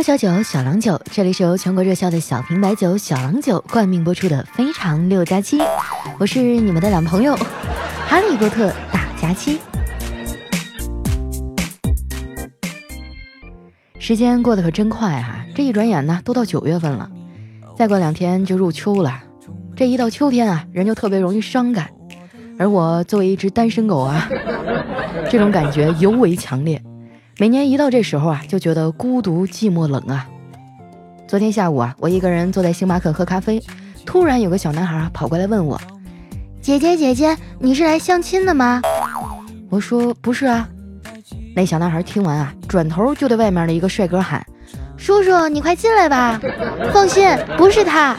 喝小酒，小郎酒。这里是由全国热销的小瓶白酒小郎酒冠名播出的《非常六加七》，我是你们的老朋友哈利波特大加七。时间过得可真快啊，这一转眼呢，都到九月份了，再过两天就入秋了。这一到秋天啊，人就特别容易伤感，而我作为一只单身狗啊，这种感觉尤为强烈。每年一到这时候啊，就觉得孤独、寂寞、冷啊。昨天下午啊，我一个人坐在星巴克喝咖啡，突然有个小男孩跑过来问我：“姐姐，姐姐，你是来相亲的吗？”我说：“不是啊。”那小男孩听完啊，转头就对外面的一个帅哥喊：“叔叔，你快进来吧！放心，不是他。”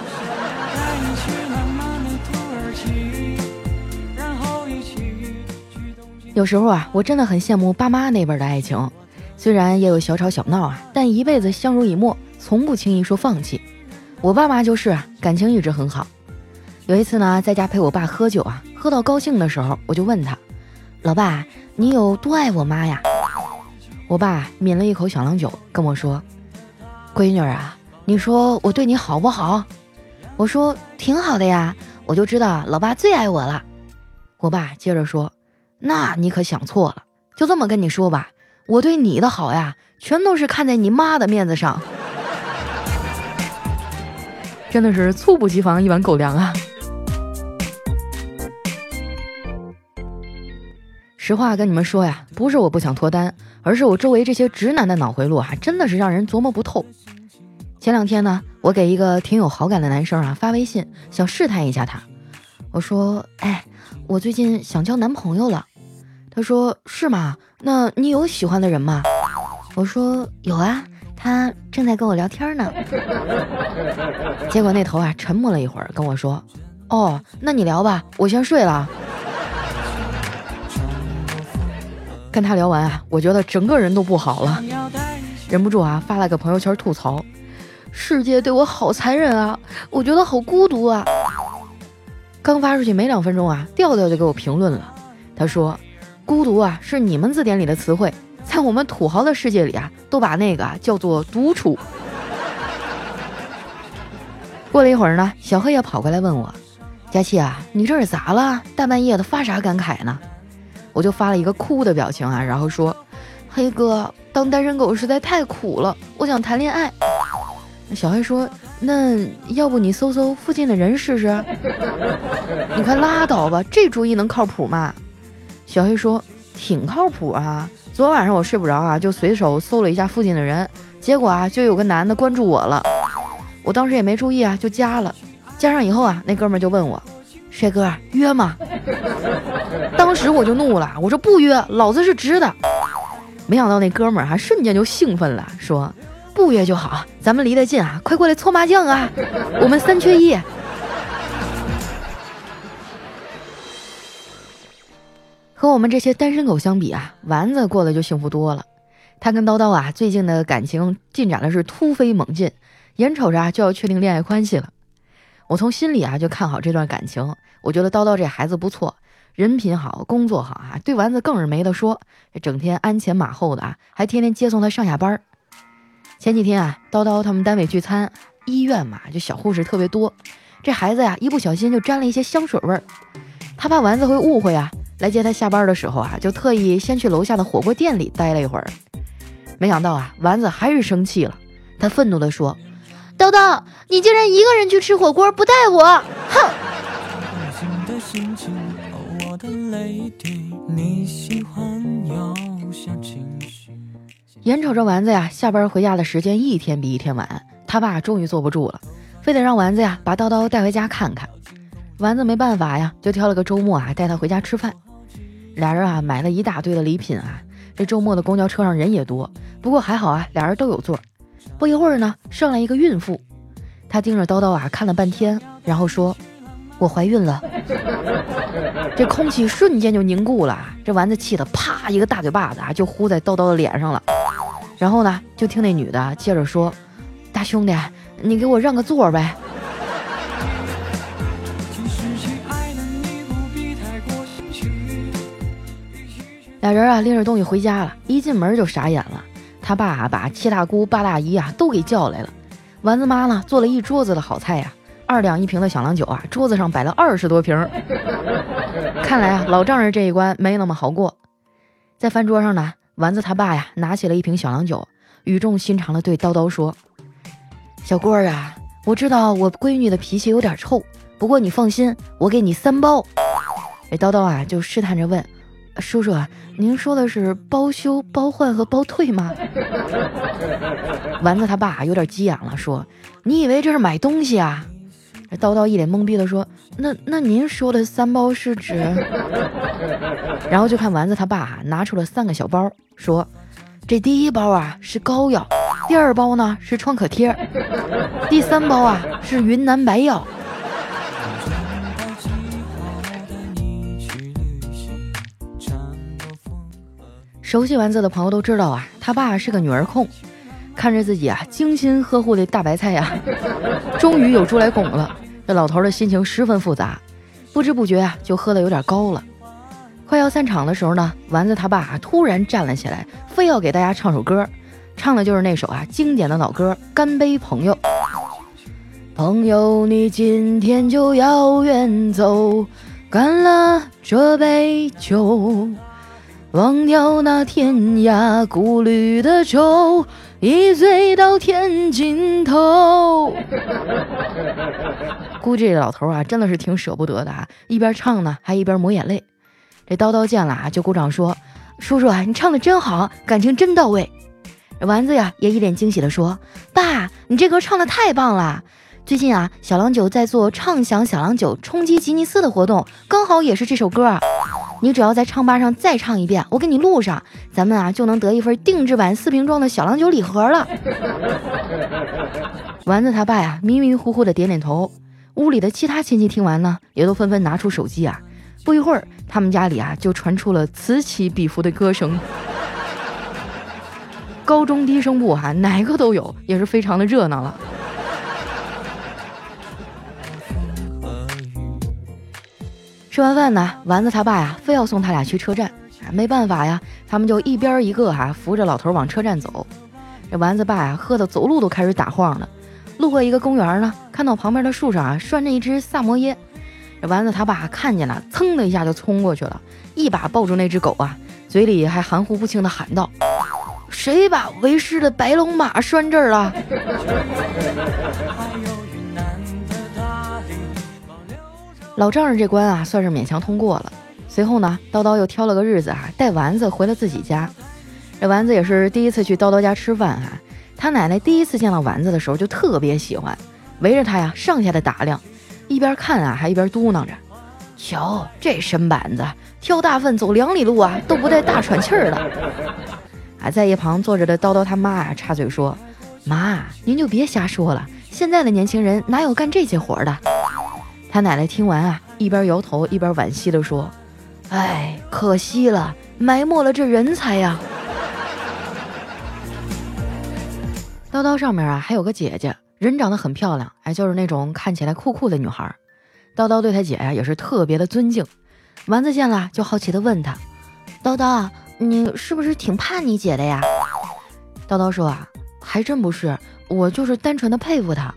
有时候啊，我真的很羡慕爸妈那边的爱情。虽然也有小吵小闹啊，但一辈子相濡以沫，从不轻易说放弃。我爸妈就是，感情一直很好。有一次呢，在家陪我爸喝酒啊，喝到高兴的时候，我就问他：“老爸，你有多爱我妈呀？”我爸抿了一口小郎酒，跟我说：“闺女啊，你说我对你好不好？”我说：“挺好的呀，我就知道老爸最爱我了。”我爸接着说：“那你可想错了，就这么跟你说吧。”我对你的好呀，全都是看在你妈的面子上，真的是猝不及防一碗狗粮啊！实话跟你们说呀，不是我不想脱单，而是我周围这些直男的脑回路啊，真的是让人琢磨不透。前两天呢，我给一个挺有好感的男生啊发微信，想试探一下他。我说：“哎，我最近想交男朋友了。”他说：“是吗？那你有喜欢的人吗？”我说：“有啊，他正在跟我聊天呢。”结果那头啊沉默了一会儿，跟我说：“哦，那你聊吧，我先睡了。”跟他聊完啊，我觉得整个人都不好了，忍不住啊发了个朋友圈吐槽：“世界对我好残忍啊，我觉得好孤独啊。”刚发出去没两分钟啊，调调就给我评论了，他说。孤独啊，是你们字典里的词汇，在我们土豪的世界里啊，都把那个叫做独处。过了一会儿呢，小黑也跑过来问我：“佳琪啊，你这是咋了？大半夜的发啥感慨呢？”我就发了一个哭的表情啊，然后说：“黑哥，当单身狗实在太苦了，我想谈恋爱。”小黑说：“那要不你搜搜附近的人试试？”你快拉倒吧，这主意能靠谱吗？小黑说：“挺靠谱啊！昨晚上我睡不着啊，就随手搜了一下附近的人，结果啊，就有个男的关注我了。我当时也没注意啊，就加了。加上以后啊，那哥们就问我：帅哥约吗？当时我就怒了，我说不约，老子是直的。没想到那哥们儿还瞬间就兴奋了，说：不约就好，咱们离得近啊，快过来搓麻将啊，我们三缺一。”和我们这些单身狗相比啊，丸子过得就幸福多了。他跟叨叨啊，最近的感情进展的是突飞猛进，眼瞅着啊就要确定恋爱关系了。我从心里啊就看好这段感情，我觉得叨叨这孩子不错，人品好，工作好啊，对丸子更是没得说。整天鞍前马后的啊，还天天接送他上下班。前几天啊，叨叨他们单位聚餐，医院嘛，就小护士特别多，这孩子呀一不小心就沾了一些香水味儿，他怕丸子会误会啊。来接他下班的时候啊，就特意先去楼下的火锅店里待了一会儿。没想到啊，丸子还是生气了。他愤怒地说：“叨叨，你竟然一个人去吃火锅，不带我！哼！”眼瞅着丸子呀，下班回家的时间一天比一天晚，他爸终于坐不住了，非得让丸子呀把叨叨带回家看看。丸子没办法呀，就挑了个周末啊，带他回家吃饭。俩人啊买了一大堆的礼品啊，这周末的公交车上人也多，不过还好啊，俩人都有座。不一会儿呢，上来一个孕妇，她盯着叨叨啊看了半天，然后说：“我怀孕了。”这空气瞬间就凝固了，这丸子气得啪一个大嘴巴子啊就呼在叨叨的脸上了。然后呢，就听那女的接着说：“大兄弟，你给我让个座呗。”俩人啊拎着东西回家了，一进门就傻眼了。他爸把七大姑八大姨啊都给叫来了，丸子妈呢做了一桌子的好菜呀，二两一瓶的小郎酒啊，桌子上摆了二十多瓶。看来啊老丈人这一关没那么好过。在饭桌上呢，丸子他爸呀拿起了一瓶小郎酒，语重心长的对叨叨说：“小郭儿啊，我知道我闺女的脾气有点臭，不过你放心，我给你三包。”这叨叨啊就试探着问。叔叔，您说的是包修、包换和包退吗？丸子他爸有点急眼了，说：“你以为这是买东西啊？”叨叨一脸懵逼的说：“那那您说的三包是指？”然后就看丸子他爸拿出了三个小包，说：“这第一包啊是膏药，第二包呢是创可贴，第三包啊是云南白药。”熟悉丸子的朋友都知道啊，他爸是个女儿控，看着自己啊精心呵护的大白菜呀，终于有猪来拱了。这老头的心情十分复杂，不知不觉啊就喝的有点高了。快要散场的时候呢，丸子他爸突然站了起来，非要给大家唱首歌，唱的就是那首啊经典的老歌《干杯朋友》。朋友，你今天就要远走，干了这杯酒。忘掉那天涯孤旅的愁，一醉到天尽头。估计这老头啊，真的是挺舍不得的啊，一边唱呢，还一边抹眼泪。这叨叨见了啊，就鼓掌说：“叔叔啊，你唱的真好，感情真到位。”丸子呀，也一脸惊喜的说：“爸，你这歌唱的太棒了！最近啊，小郎酒在做畅享小郎酒冲击吉尼斯的活动，刚好也是这首歌。”你只要在唱吧上再唱一遍，我给你录上，咱们啊就能得一份定制版四瓶装的小郎酒礼盒了。丸子他爸呀迷迷糊糊的点点头，屋里的其他亲戚听完呢，也都纷纷拿出手机啊。不一会儿，他们家里啊就传出了此起彼伏的歌声，高中低声部哈哪个都有，也是非常的热闹了。吃完饭呢，丸子他爸呀，非要送他俩去车站。没办法呀，他们就一边一个哈扶着老头往车站走。这丸子爸呀，喝的走路都开始打晃了。路过一个公园呢，看到旁边的树上啊拴着一只萨摩耶。这丸子他爸看见了，噌的一下就冲过去了，一把抱住那只狗啊，嘴里还含糊不清的喊道：“谁把为师的白龙马拴这儿了？” 老丈人这关啊，算是勉强通过了。随后呢，叨叨又挑了个日子啊，带丸子回了自己家。这丸子也是第一次去叨叨家吃饭哈。他奶奶第一次见到丸子的时候，就特别喜欢，围着他呀上下的打量，一边看啊，还一边嘟囔着：“瞧这身板子，挑大粪走两里路啊，都不带大喘气儿的。”啊，在一旁坐着的叨叨他妈啊，插嘴说：“妈，您就别瞎说了，现在的年轻人哪有干这些活的？”他奶奶听完啊，一边摇头一边惋惜地说：“哎，可惜了，埋没了这人才呀。”叨叨上面啊还有个姐姐，人长得很漂亮，哎，就是那种看起来酷酷的女孩。叨叨对他姐呀也是特别的尊敬。丸子见了就好奇的问他：“叨叨，你是不是挺怕你姐的呀？”叨叨说：“啊，还真不是，我就是单纯的佩服她。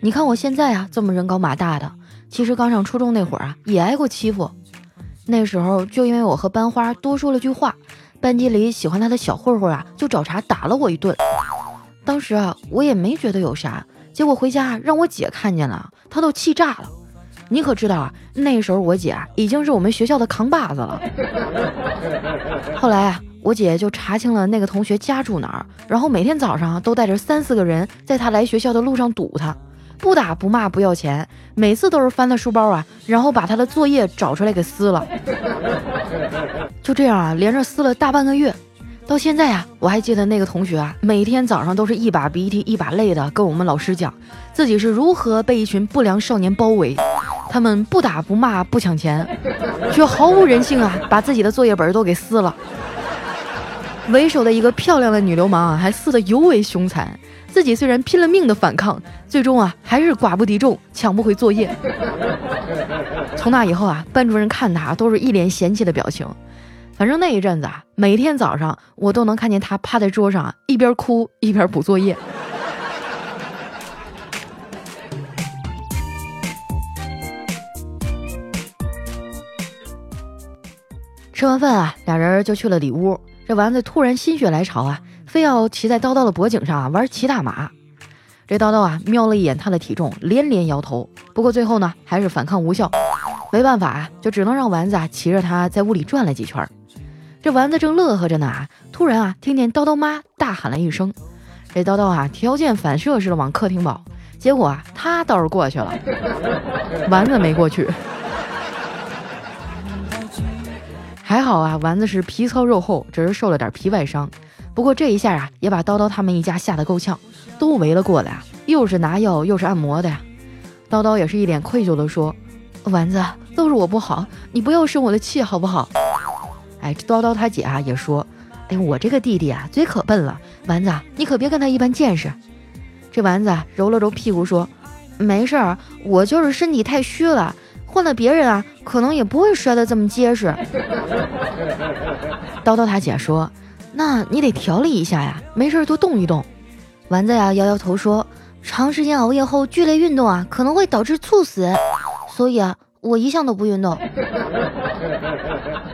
你看我现在啊，这么人高马大的。”其实刚上初中那会儿啊，也挨过欺负。那时候就因为我和班花多说了句话，班级里喜欢他的小混混啊，就找茬打了我一顿。当时啊，我也没觉得有啥。结果回家让我姐看见了，她都气炸了。你可知道啊，那时候我姐啊，已经是我们学校的扛把子了。后来啊，我姐就查清了那个同学家住哪儿，然后每天早上都带着三四个人，在他来学校的路上堵他。不打不骂不要钱，每次都是翻他书包啊，然后把他的作业找出来给撕了。就这样啊，连着撕了大半个月。到现在啊，我还记得那个同学啊，每天早上都是一把鼻涕一把泪的跟我们老师讲，自己是如何被一群不良少年包围，他们不打不骂不抢钱，却毫无人性啊，把自己的作业本都给撕了。为首的一个漂亮的女流氓啊，还撕得尤为凶残。自己虽然拼了命的反抗，最终啊还是寡不敌众，抢不回作业。从那以后啊，班主任看他都是一脸嫌弃的表情。反正那一阵子啊，每天早上我都能看见他趴在桌上，一边哭一边补作业。吃完饭啊，俩人就去了里屋。这丸子突然心血来潮啊，非要骑在叨叨的脖颈上啊玩骑大马。这叨叨啊瞄了一眼他的体重，连连摇头。不过最后呢，还是反抗无效。没办法啊，就只能让丸子啊骑着他在屋里转了几圈。这丸子正乐呵着呢啊，突然啊，听见叨叨妈大喊了一声。这叨叨啊，条件反射似的往客厅跑，结果啊，他倒是过去了，丸子没过去。还好啊，丸子是皮糙肉厚，只是受了点皮外伤。不过这一下啊，也把叨叨他们一家吓得够呛，都围了过来，又是拿药又是按摩的呀。叨叨也是一脸愧疚的说：“丸子，都是我不好，你不要生我的气好不好？”哎，这叨叨他姐啊也说：“哎，我这个弟弟啊嘴可笨了，丸子你可别跟他一般见识。”这丸子揉了揉屁股说：“没事儿，我就是身体太虚了，换了别人啊可能也不会摔得这么结实。” 叨叨他姐说：“那你得调理一下呀，没事多动一动。”丸子呀摇摇头说：“长时间熬夜后剧烈运动啊可能会导致猝死，所以啊我一向都不运动。”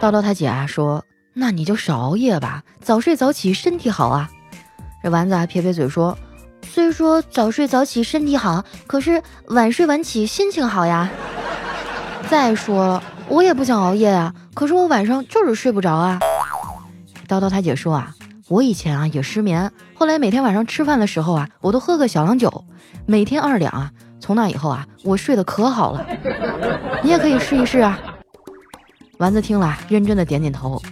叨叨他姐啊说：“那你就少熬夜吧，早睡早起身体好啊。”这丸子啊撇撇嘴说：“虽说早睡早起身体好，可是晚睡晚起心情好呀。再说了，我也不想熬夜啊，可是我晚上就是睡不着啊。”叨叨他姐说啊：“我以前啊也失眠，后来每天晚上吃饭的时候啊，我都喝个小郎酒，每天二两啊。从那以后啊，我睡得可好了。你也可以试一试啊。”丸子听了，认真的点点头。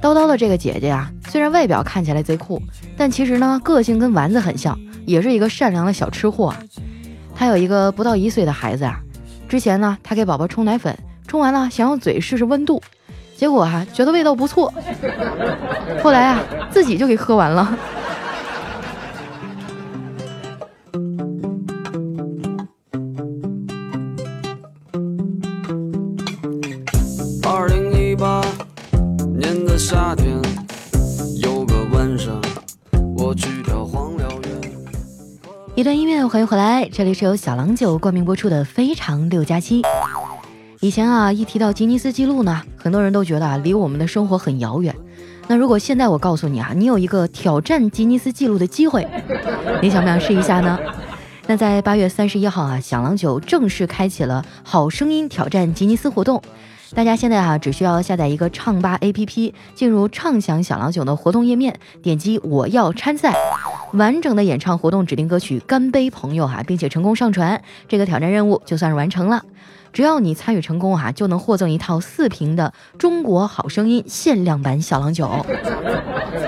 叨叨的这个姐姐呀，虽然外表看起来贼酷，但其实呢，个性跟丸子很像，也是一个善良的小吃货。她有一个不到一岁的孩子啊，之前呢，她给宝宝冲奶粉，冲完了想用嘴试试温度，结果啊，觉得味道不错，后来啊，自己就给喝完了。夏天有个晚上，我去跳荒辽远。一段音乐，欢迎回来，这里是由小郎酒冠名播出的《非常六加七》。以前啊，一提到吉尼斯纪录呢，很多人都觉得啊，离我们的生活很遥远。那如果现在我告诉你啊，你有一个挑战吉尼斯纪录的机会，你想不想试一下呢？那在八月三十一号啊，小郎酒正式开启了“好声音挑战吉尼斯”活动。大家现在哈只需要下载一个唱吧 APP，进入畅享小郎酒的活动页面，点击我要参赛，完整的演唱活动指定歌曲《干杯朋友》哈，并且成功上传，这个挑战任务就算是完成了。只要你参与成功哈，就能获赠一套四瓶的中国好声音限量版小郎酒。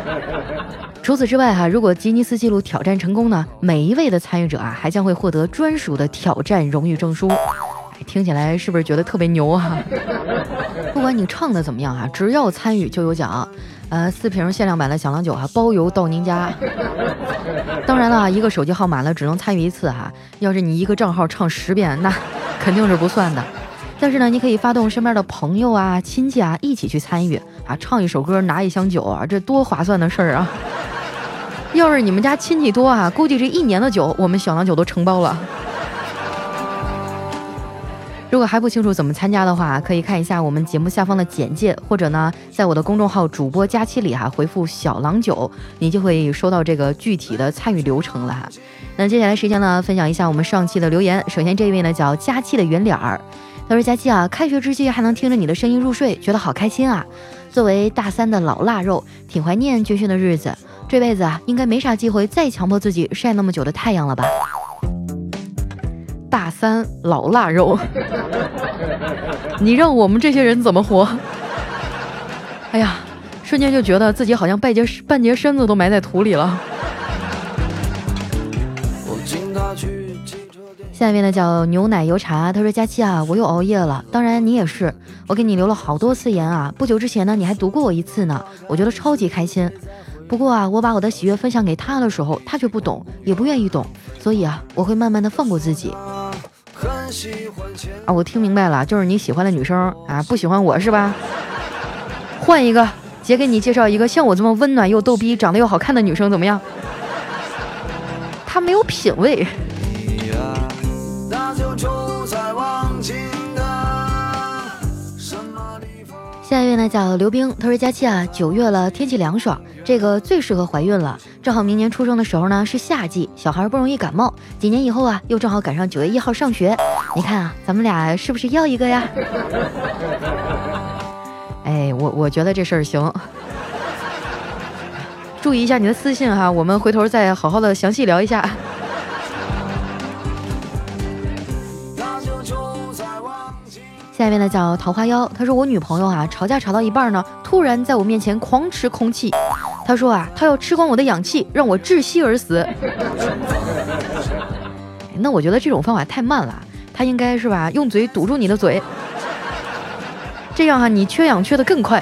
除此之外哈，如果吉尼斯纪录挑战成功呢，每一位的参与者啊，还将会获得专属的挑战荣誉证书。听起来是不是觉得特别牛啊？不管你唱的怎么样啊，只要参与就有奖。呃，四瓶限量版的小郎酒啊，包邮到您家。当然了，一个手机号码呢只能参与一次哈。要是你一个账号唱十遍，那肯定是不算的。但是呢，你可以发动身边的朋友啊、亲戚啊一起去参与啊，唱一首歌拿一箱酒啊，这多划算的事儿啊！要是你们家亲戚多啊，估计这一年的酒我们小郎酒都承包了。如果还不清楚怎么参加的话，可以看一下我们节目下方的简介，或者呢，在我的公众号主播佳期里哈回复“小郎酒”，你就会收到这个具体的参与流程了哈。那接下来时间呢，分享一下我们上期的留言。首先这一位呢叫佳期的圆脸儿，他说：“佳期啊，开学之际还能听着你的声音入睡，觉得好开心啊！作为大三的老腊肉，挺怀念军训的日子，这辈子啊应该没啥机会再强迫自己晒那么久的太阳了吧。”大三老腊肉，你让我们这些人怎么活？哎呀，瞬间就觉得自己好像半截半截身子都埋在土里了。下面呢叫牛奶油茶，他说佳期啊，我又熬夜了，当然你也是，我给你留了好多次言啊。不久之前呢，你还读过我一次呢，我觉得超级开心。不过啊，我把我的喜悦分享给他的时候，他却不懂，也不愿意懂，所以啊，我会慢慢的放过自己。啊，我听明白了，就是你喜欢的女生啊，不喜欢我是吧？换一个，姐给你介绍一个像我这么温暖又逗逼、长得又好看的女生，怎么样？她没有品位。下一位呢叫刘冰，他说佳期啊，九月了，天气凉爽，这个最适合怀孕了。正好明年出生的时候呢是夏季，小孩不容易感冒。几年以后啊，又正好赶上九月一号上学，你看啊，咱们俩是不是要一个呀？哎，我我觉得这事儿行，注意一下你的私信哈，我们回头再好好的详细聊一下。下面呢叫桃花妖，他说我女朋友啊吵架吵到一半呢，突然在我面前狂吃空气，他说啊他要吃光我的氧气，让我窒息而死。那我觉得这种方法太慢了，他应该是吧用嘴堵住你的嘴，这样哈你缺氧缺的更快。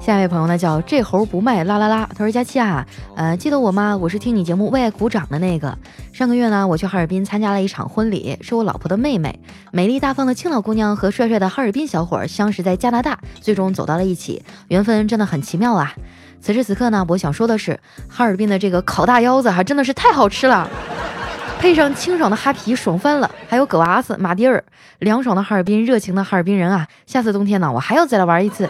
下一位朋友呢叫这猴不卖啦啦啦，他说佳期啊，呃，记得我吗？我是听你节目为爱鼓掌的那个。上个月呢，我去哈尔滨参加了一场婚礼，是我老婆的妹妹，美丽大方的青岛姑娘和帅帅的哈尔滨小伙相识在加拿大，最终走到了一起，缘分真的很奇妙啊。此时此刻呢，我想说的是，哈尔滨的这个烤大腰子哈真的是太好吃了，配上清爽的哈啤，爽翻了。还有葛娃子、马蒂尔，凉爽的哈尔滨，热情的哈尔滨人啊，下次冬天呢，我还要再来玩一次。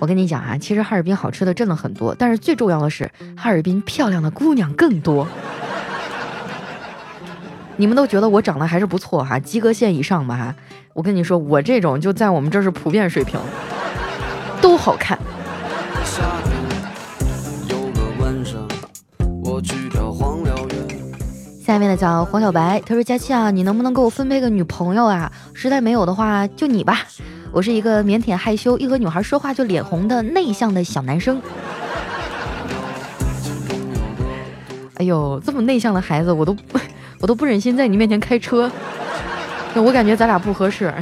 我跟你讲啊，其实哈尔滨好吃的真的很多，但是最重要的是哈尔滨漂亮的姑娘更多。你们都觉得我长得还是不错哈，及格线以上吧哈。我跟你说，我这种就在我们这是普遍水平，都好看。下面的叫黄小白，他说佳期啊，你能不能给我分配个女朋友啊？实在没有的话，就你吧。我是一个腼腆害羞，一和女孩说话就脸红的内向的小男生。哎呦，这么内向的孩子，我都我都不忍心在你面前开车。我感觉咱俩不合适。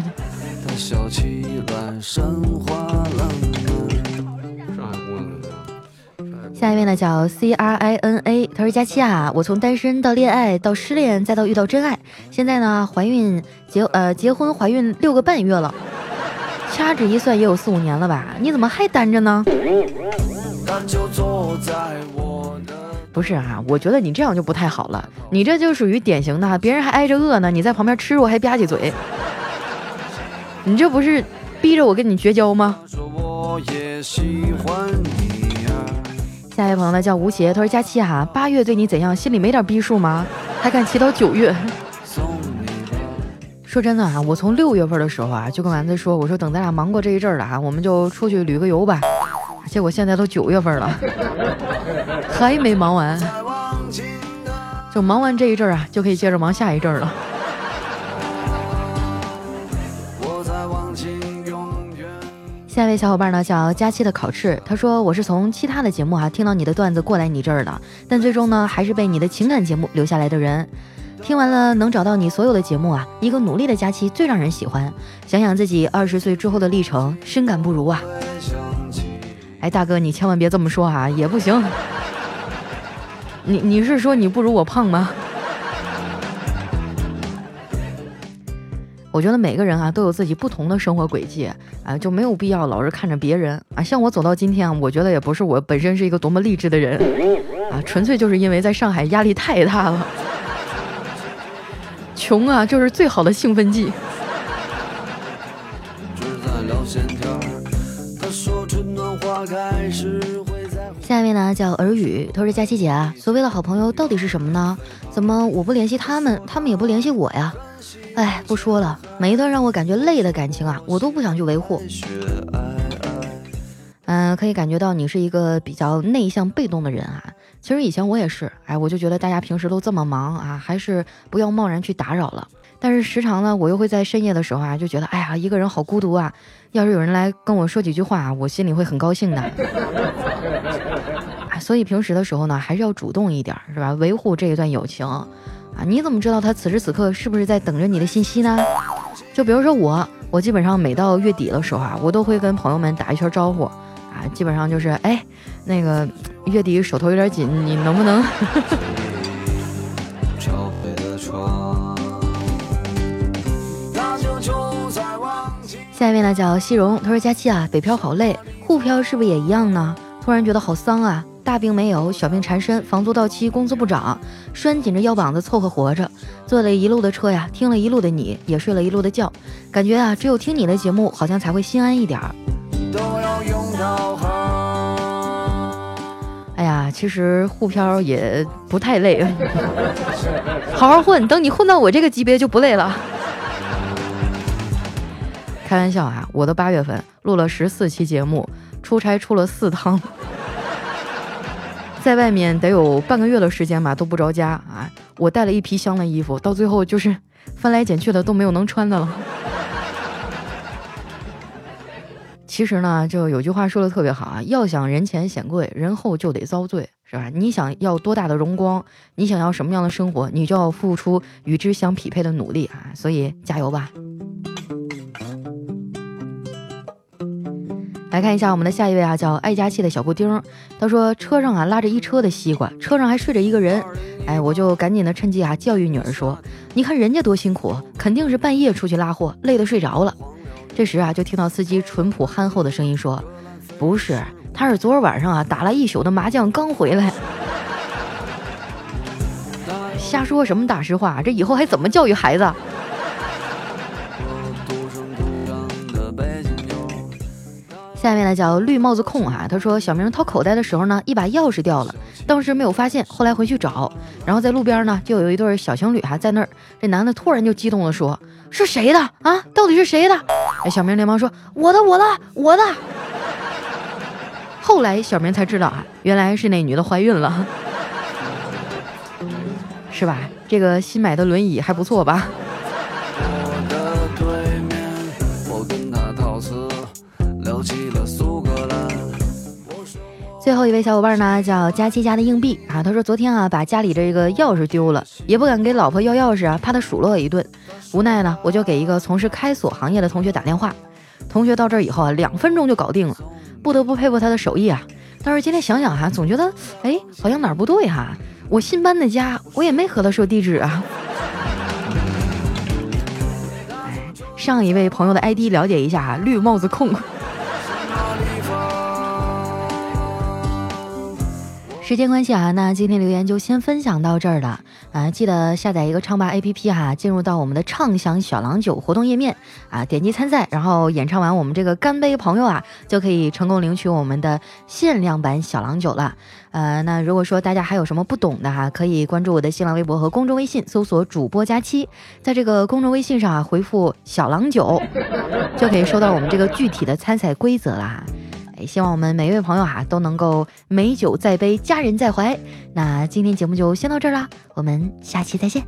下一位呢叫 C R I N A，他说佳期啊，我从单身到恋爱到失恋再到遇到真爱，现在呢怀孕结呃结婚怀孕六个半月了。掐指一算也有四五年了吧？你怎么还单着呢？不是啊，我觉得你这样就不太好了。你这就属于典型的，别人还挨着饿呢，你在旁边吃肉还吧唧嘴。你这不是逼着我跟你绝交吗？下一位朋友呢叫吴邪，他说佳期啊，八月对你怎样？心里没点逼数吗？还敢骑到九月？说真的啊，我从六月份的时候啊，就跟丸子说，我说等咱俩忙过这一阵儿了啊，我们就出去旅个游吧。结果现在都九月份了，还没忙完，就忙完这一阵儿啊，就可以接着忙下一阵儿了。下一位小伙伴呢叫佳期的烤翅，他说我是从其他的节目啊听到你的段子过来你这儿的，但最终呢还是被你的情感节目留下来的人。听完了能找到你所有的节目啊，一个努力的佳期最让人喜欢。想想自己二十岁之后的历程，深感不如啊！哎，大哥，你千万别这么说啊，也不行。你你是说你不如我胖吗？我觉得每个人啊都有自己不同的生活轨迹啊，就没有必要老是看着别人啊。像我走到今天啊，我觉得也不是我本身是一个多么励志的人啊，纯粹就是因为在上海压力太大了。穷啊，就是最好的兴奋剂。下一位呢叫耳语，他说佳琪姐啊，所谓的好朋友到底是什么呢？怎么我不联系他们，他们也不联系我呀？哎，不说了，每一段让我感觉累的感情啊，我都不想去维护。嗯，可以感觉到你是一个比较内向、被动的人啊。其实以前我也是，哎，我就觉得大家平时都这么忙啊，还是不要贸然去打扰了。但是时常呢，我又会在深夜的时候啊，就觉得，哎呀，一个人好孤独啊。要是有人来跟我说几句话，我心里会很高兴的。所以平时的时候呢，还是要主动一点，是吧？维护这一段友情啊。你怎么知道他此时此刻是不是在等着你的信息呢？就比如说我，我基本上每到月底的时候啊，我都会跟朋友们打一圈招呼。基本上就是哎，那个月底手头有点紧，你能不能？下一位呢叫西荣，他说佳期啊，北漂好累，沪漂是不是也一样呢？突然觉得好丧啊，大病没有，小病缠身，房租到期，工资不涨，拴紧着腰膀子凑合活着。坐了一路的车呀，听了一路的你，也睡了一路的觉，感觉啊，只有听你的节目，好像才会心安一点儿。哎呀，其实沪漂也不太累，好好混，等你混到我这个级别就不累了。开玩笑啊！我的八月份录了十四期节目，出差出了四趟，在外面得有半个月的时间吧，都不着家啊！我带了一批箱的衣服，到最后就是翻来捡去的都没有能穿的了。其实呢，就有句话说的特别好啊，要想人前显贵，人后就得遭罪，是吧？你想要多大的荣光，你想要什么样的生活，你就要付出与之相匹配的努力啊！所以加油吧！来看一下我们的下一位啊，叫爱家气的小布丁。他说车上啊拉着一车的西瓜，车上还睡着一个人。哎，我就赶紧的趁机啊教育女儿说：“你看人家多辛苦，肯定是半夜出去拉货，累得睡着了。”这时啊，就听到司机淳朴憨厚的声音说：“不是，他是昨儿晚上啊打了一宿的麻将刚回来。”瞎说什么大实话？这以后还怎么教育孩子？下面呢叫绿帽子控啊，他说小明掏口袋的时候呢，一把钥匙掉了，当时没有发现，后来回去找，然后在路边呢就有一对小情侣还在那儿，这男的突然就激动的说：“是谁的啊？到底是谁的？”哎，小明连忙说：“我的，我的，我的。”后来小明才知道啊，原来是那女的怀孕了，是吧？这个新买的轮椅还不错吧？最后一位小伙伴呢，叫佳期家的硬币啊。他说昨天啊，把家里这个钥匙丢了，也不敢给老婆要钥匙啊，怕她数落我一顿。无奈呢，我就给一个从事开锁行业的同学打电话。同学到这儿以后啊，两分钟就搞定了，不得不佩服他的手艺啊。但是今天想想哈，总觉得哎，好像哪儿不对哈。我新搬的家，我也没和他说地址啊。上一位朋友的 ID 了解一下哈，绿帽子控。时间关系啊，那今天留言就先分享到这儿了啊！记得下载一个唱吧 APP 哈，进入到我们的畅享小郎酒活动页面啊，点击参赛，然后演唱完我们这个干杯朋友啊，就可以成功领取我们的限量版小郎酒了。呃，那如果说大家还有什么不懂的哈，可以关注我的新浪微博和公众微信，搜索主播佳期，在这个公众微信上啊回复小郎酒，就可以收到我们这个具体的参赛规则了希望我们每一位朋友哈都能够美酒在杯，佳人在怀。那今天节目就先到这儿啦，我们下期再见。